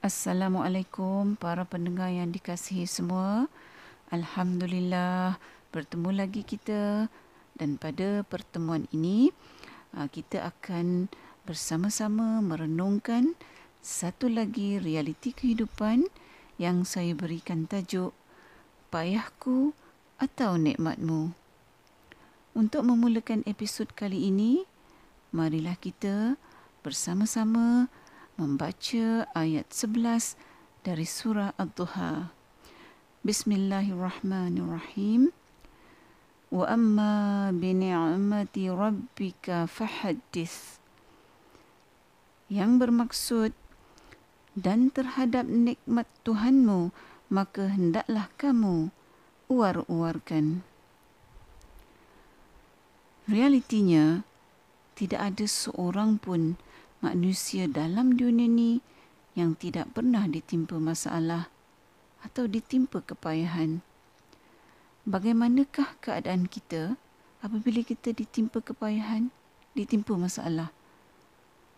Assalamualaikum para pendengar yang dikasihi semua. Alhamdulillah bertemu lagi kita dan pada pertemuan ini ah, kita akan bersama-sama merenungkan satu lagi realiti kehidupan yang saya berikan tajuk Payahku atau Nikmatmu. Untuk memulakan episod kali ini, marilah kita bersama-sama membaca ayat 11 dari surah Ad-Duha. Bismillahirrahmanirrahim. Wa amma bi ni'mati rabbika fahaddits. Yang bermaksud dan terhadap nikmat Tuhanmu maka hendaklah kamu uar-uarkan. Realitinya tidak ada seorang pun manusia dalam dunia ini yang tidak pernah ditimpa masalah atau ditimpa kepayahan. Bagaimanakah keadaan kita apabila kita ditimpa kepayahan, ditimpa masalah?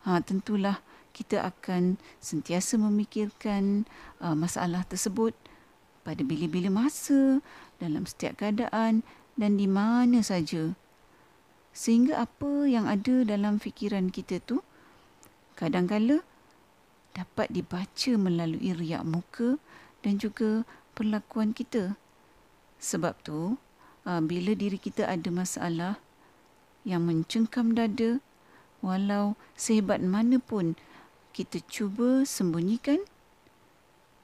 Ha, tentulah kita akan sentiasa memikirkan uh, masalah tersebut pada bila-bila masa, dalam setiap keadaan dan di mana saja. Sehingga apa yang ada dalam fikiran kita tu kadangkala dapat dibaca melalui riak muka dan juga perlakuan kita. Sebab tu, ah, bila diri kita ada masalah yang mencengkam dada, walau sehebat mana pun kita cuba sembunyikan,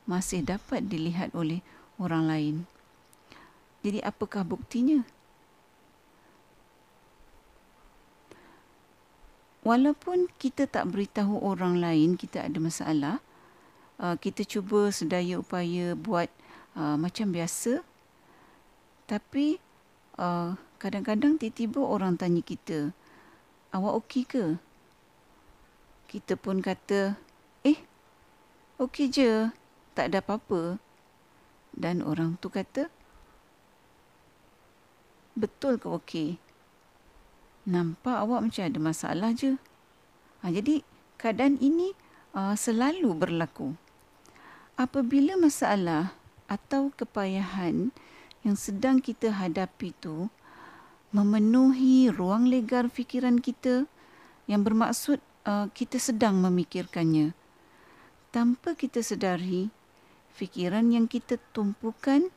masih dapat dilihat oleh orang lain. Jadi apakah buktinya? Walaupun kita tak beritahu orang lain kita ada masalah, uh, kita cuba sedaya upaya buat uh, macam biasa, tapi uh, kadang-kadang tiba-tiba orang tanya kita, awak okey ke? Kita pun kata, eh, okey je, tak ada apa-apa. Dan orang tu kata, betul ke okey? Nampak awak macam ada masalah je. Ha, jadi keadaan ini uh, selalu berlaku. Apabila masalah atau kepayahan yang sedang kita hadapi itu memenuhi ruang legar fikiran kita yang bermaksud uh, kita sedang memikirkannya. Tanpa kita sedari, fikiran yang kita tumpukan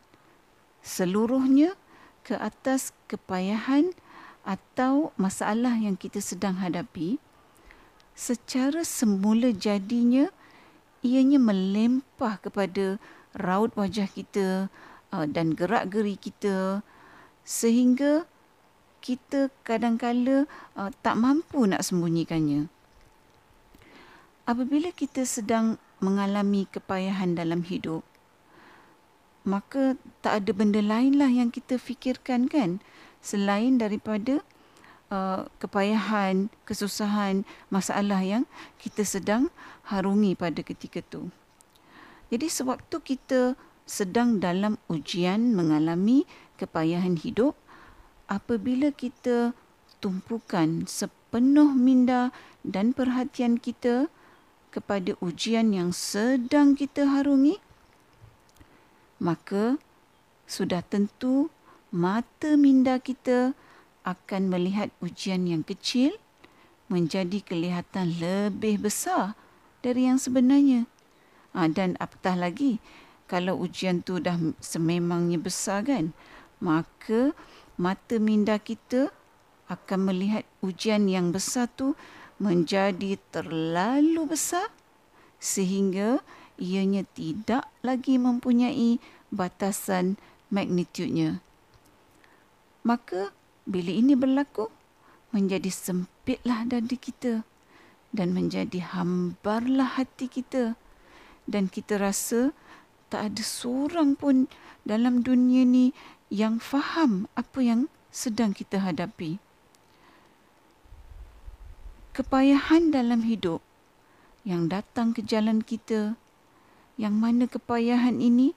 seluruhnya ke atas kepayahan atau masalah yang kita sedang hadapi secara semula jadinya ianya melempah kepada raut wajah kita uh, dan gerak-geri kita sehingga kita kadang-kala uh, tak mampu nak sembunyikannya. Apabila kita sedang mengalami kepayahan dalam hidup, maka tak ada benda lainlah yang kita fikirkan kan selain daripada uh, kepayahan, kesusahan, masalah yang kita sedang harungi pada ketika itu. Jadi sewaktu kita sedang dalam ujian mengalami kepayahan hidup, apabila kita tumpukan sepenuh minda dan perhatian kita kepada ujian yang sedang kita harungi, maka sudah tentu mata minda kita akan melihat ujian yang kecil menjadi kelihatan lebih besar dari yang sebenarnya. Ha, dan apatah lagi, kalau ujian tu dah sememangnya besar kan, maka mata minda kita akan melihat ujian yang besar tu menjadi terlalu besar sehingga ianya tidak lagi mempunyai batasan magnitudenya maka bila ini berlaku menjadi sempitlah dada kita dan menjadi hambarlah hati kita. Dan kita rasa tak ada seorang pun dalam dunia ni yang faham apa yang sedang kita hadapi. Kepayahan dalam hidup yang datang ke jalan kita yang mana kepayahan ini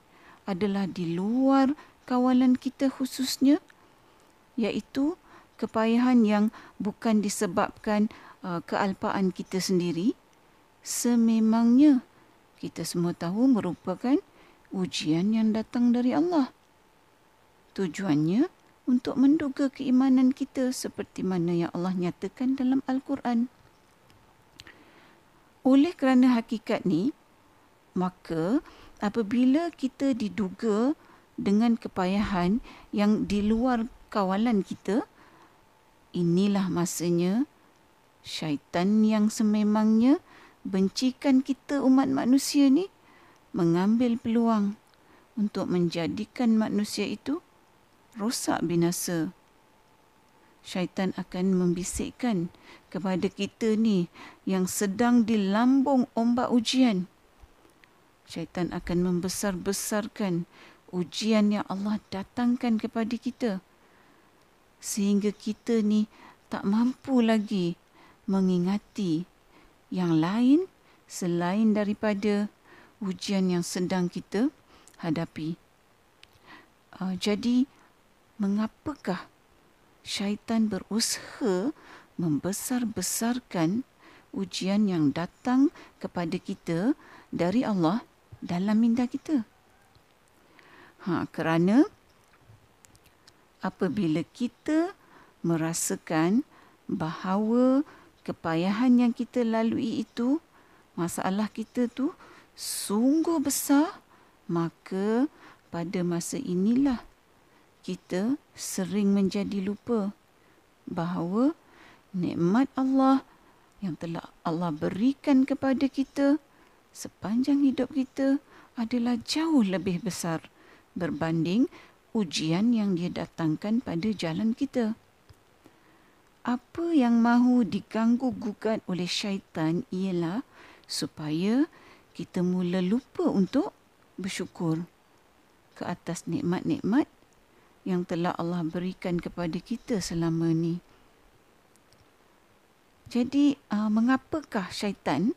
adalah di luar kawalan kita khususnya iaitu kepayahan yang bukan disebabkan uh, kealpaan kita sendiri sememangnya kita semua tahu merupakan ujian yang datang dari Allah. Tujuannya untuk menduga keimanan kita seperti mana yang Allah nyatakan dalam Al-Quran. Oleh kerana hakikat ni, maka apabila kita diduga dengan kepayahan yang di luar kawalan kita, inilah masanya syaitan yang sememangnya bencikan kita umat manusia ni mengambil peluang untuk menjadikan manusia itu rosak binasa. Syaitan akan membisikkan kepada kita ni yang sedang di lambung ombak ujian. Syaitan akan membesar-besarkan ujian yang Allah datangkan kepada kita. Sehingga kita ni tak mampu lagi mengingati yang lain selain daripada ujian yang sedang kita hadapi. Uh, jadi, mengapakah syaitan berusaha membesar-besarkan ujian yang datang kepada kita dari Allah dalam minda kita. Ha, kerana apabila kita merasakan bahawa kepayahan yang kita lalui itu, masalah kita tu sungguh besar, maka pada masa inilah kita sering menjadi lupa bahawa nikmat Allah yang telah Allah berikan kepada kita sepanjang hidup kita adalah jauh lebih besar berbanding ujian yang dia datangkan pada jalan kita. Apa yang mahu diganggu gugat oleh syaitan ialah supaya kita mula lupa untuk bersyukur ke atas nikmat-nikmat yang telah Allah berikan kepada kita selama ini. Jadi, uh, mengapakah syaitan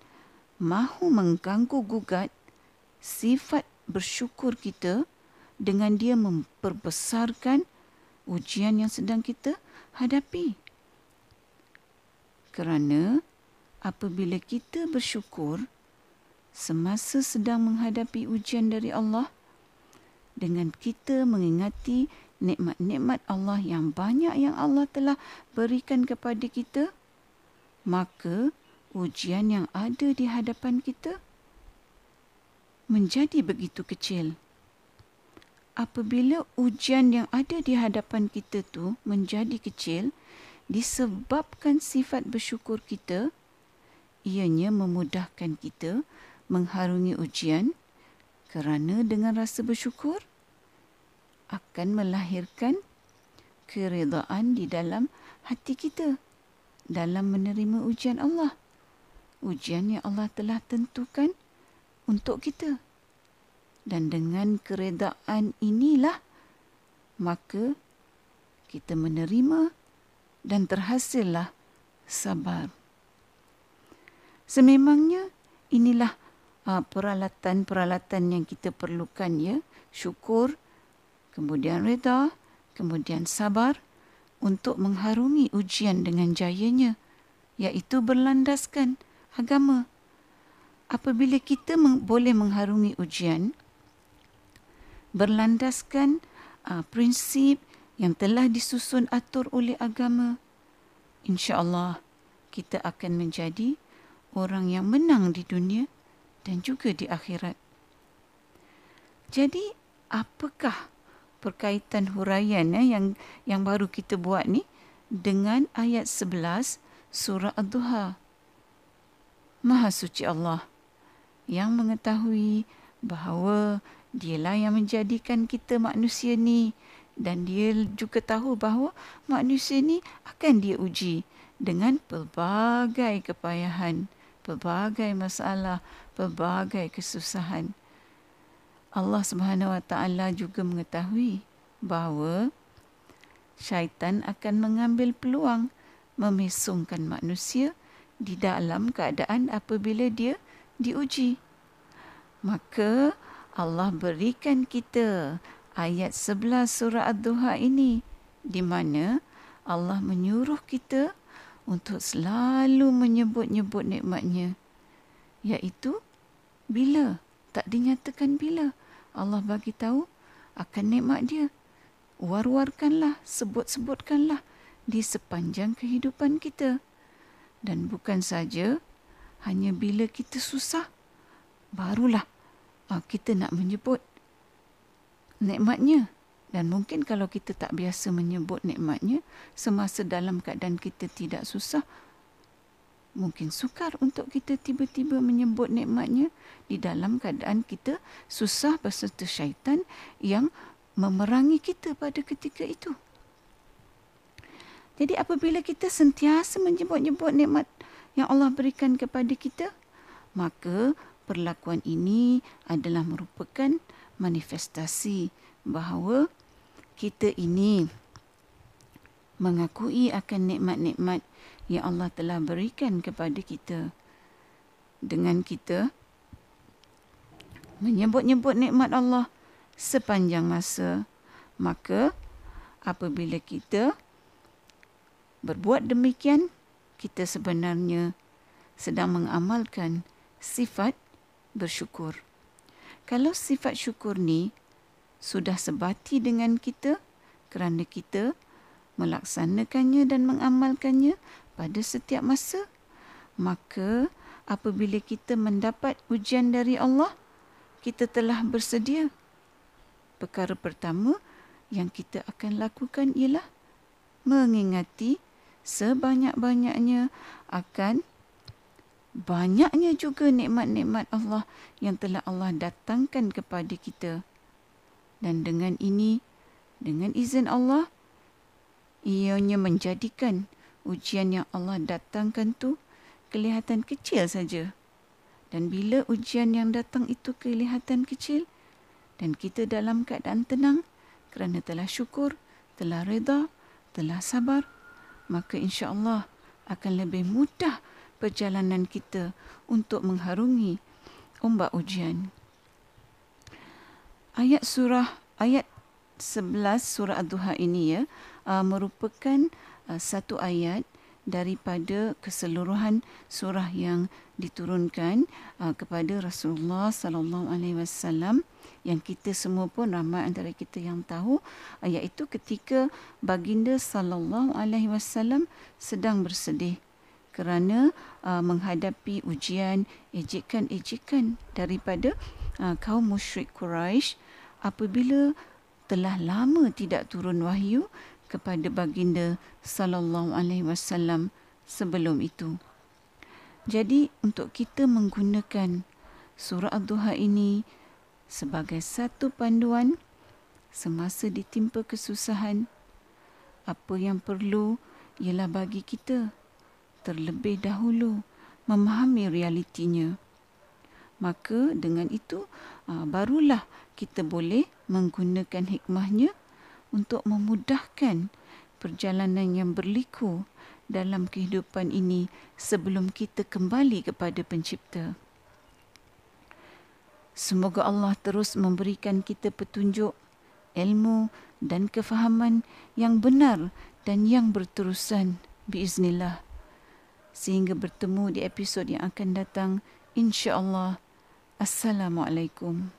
mahu mengganggu gugat sifat bersyukur kita dengan dia memperbesarkan ujian yang sedang kita hadapi. Kerana apabila kita bersyukur semasa sedang menghadapi ujian dari Allah dengan kita mengingati nikmat-nikmat Allah yang banyak yang Allah telah berikan kepada kita maka ujian yang ada di hadapan kita menjadi begitu kecil. Apabila ujian yang ada di hadapan kita tu menjadi kecil disebabkan sifat bersyukur kita, ianya memudahkan kita mengharungi ujian kerana dengan rasa bersyukur akan melahirkan keredaan di dalam hati kita dalam menerima ujian Allah. Ujian yang Allah telah tentukan untuk kita. Dan dengan keredaan inilah maka kita menerima dan terhasillah sabar. Sememangnya inilah uh, peralatan-peralatan yang kita perlukan ya. Syukur, kemudian reda, kemudian sabar untuk mengharungi ujian dengan jayanya iaitu berlandaskan agama. Apabila kita meng- boleh mengharungi ujian berlandaskan uh, prinsip yang telah disusun atur oleh agama, insya-Allah kita akan menjadi orang yang menang di dunia dan juga di akhirat. Jadi, apakah perkaitan huraian eh, yang yang baru kita buat ni dengan ayat 11 surah Ad-Duha. Maha suci Allah yang mengetahui bahawa dialah yang menjadikan kita manusia ni dan dia juga tahu bahawa manusia ni akan dia uji dengan pelbagai kepayahan, pelbagai masalah, pelbagai kesusahan. Allah Subhanahu Wa Taala juga mengetahui bahawa syaitan akan mengambil peluang memesongkan manusia di dalam keadaan apabila dia diuji. Maka Allah berikan kita ayat 11 surah Ad-Duha ini di mana Allah menyuruh kita untuk selalu menyebut-nyebut nikmatnya iaitu Bila? Tak dinyatakan bila. Allah bagi tahu akan nikmat dia. War-warkanlah, sebut-sebutkanlah di sepanjang kehidupan kita. Dan bukan saja hanya bila kita susah, barulah kita nak menyebut nikmatnya. Dan mungkin kalau kita tak biasa menyebut nikmatnya, semasa dalam keadaan kita tidak susah, mungkin sukar untuk kita tiba-tiba menyebut nikmatnya di dalam keadaan kita susah berserta syaitan yang memerangi kita pada ketika itu. Jadi apabila kita sentiasa menyebut-nyebut nikmat yang Allah berikan kepada kita, maka perlakuan ini adalah merupakan manifestasi bahawa kita ini mengakui akan nikmat-nikmat yang Allah telah berikan kepada kita. Dengan kita menyebut-nyebut nikmat Allah sepanjang masa, maka apabila kita berbuat demikian, kita sebenarnya sedang mengamalkan sifat bersyukur. Kalau sifat syukur ni sudah sebati dengan kita kerana kita melaksanakannya dan mengamalkannya pada setiap masa, maka apabila kita mendapat ujian dari Allah, kita telah bersedia. Perkara pertama yang kita akan lakukan ialah mengingati sebanyak-banyaknya akan banyaknya juga nikmat-nikmat Allah yang telah Allah datangkan kepada kita. Dan dengan ini, dengan izin Allah, ianya menjadikan ujian yang Allah datangkan tu kelihatan kecil saja. Dan bila ujian yang datang itu kelihatan kecil dan kita dalam keadaan tenang kerana telah syukur, telah reda, telah sabar, maka insya Allah akan lebih mudah perjalanan kita untuk mengharungi ombak ujian. Ayat surah ayat 11 surah Ad-Duha ini ya uh, merupakan uh, satu ayat daripada keseluruhan surah yang diturunkan uh, kepada Rasulullah sallallahu alaihi wasallam yang kita semua pun ramai antara kita yang tahu uh, iaitu ketika baginda sallallahu alaihi wasallam sedang bersedih kerana uh, menghadapi ujian ejekan-ejekan daripada uh, kaum musyrik Quraisy apabila telah lama tidak turun wahyu kepada baginda sallallahu alaihi wasallam sebelum itu. Jadi untuk kita menggunakan surah Ad-Duha ini sebagai satu panduan semasa ditimpa kesusahan apa yang perlu ialah bagi kita terlebih dahulu memahami realitinya. Maka dengan itu barulah kita boleh menggunakan hikmahnya untuk memudahkan perjalanan yang berliku dalam kehidupan ini sebelum kita kembali kepada pencipta. Semoga Allah terus memberikan kita petunjuk, ilmu dan kefahaman yang benar dan yang berterusan biiznillah. Sehingga bertemu di episod yang akan datang insya-Allah. Assalamualaikum.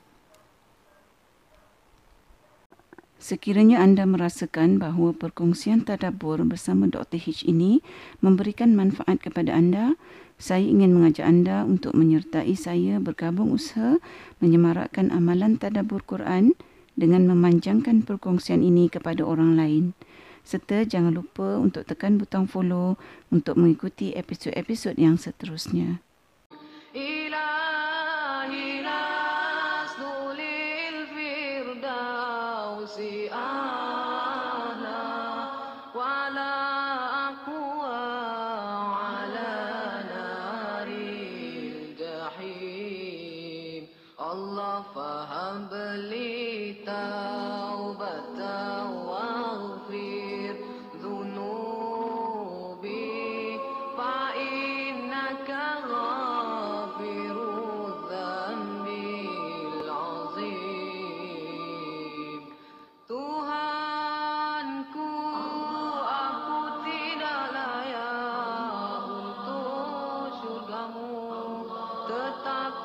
Sekiranya anda merasakan bahawa perkongsian tadabbur bersama Dr. H ini memberikan manfaat kepada anda, saya ingin mengajak anda untuk menyertai saya bergabung usaha menyemarakkan amalan tadabbur Quran dengan memanjangkan perkongsian ini kepada orang lain. Serta jangan lupa untuk tekan butang follow untuk mengikuti episod-episod yang seterusnya.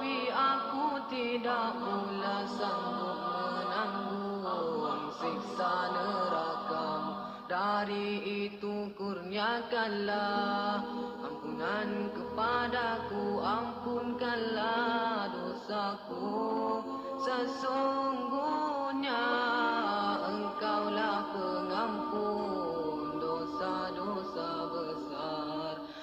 Tetapi aku tidak pula sanggup menanggung siksa nerakamu dari itu kurniakanlah ampunan kepadaku ampunkanlah dosaku. Sesungguhnya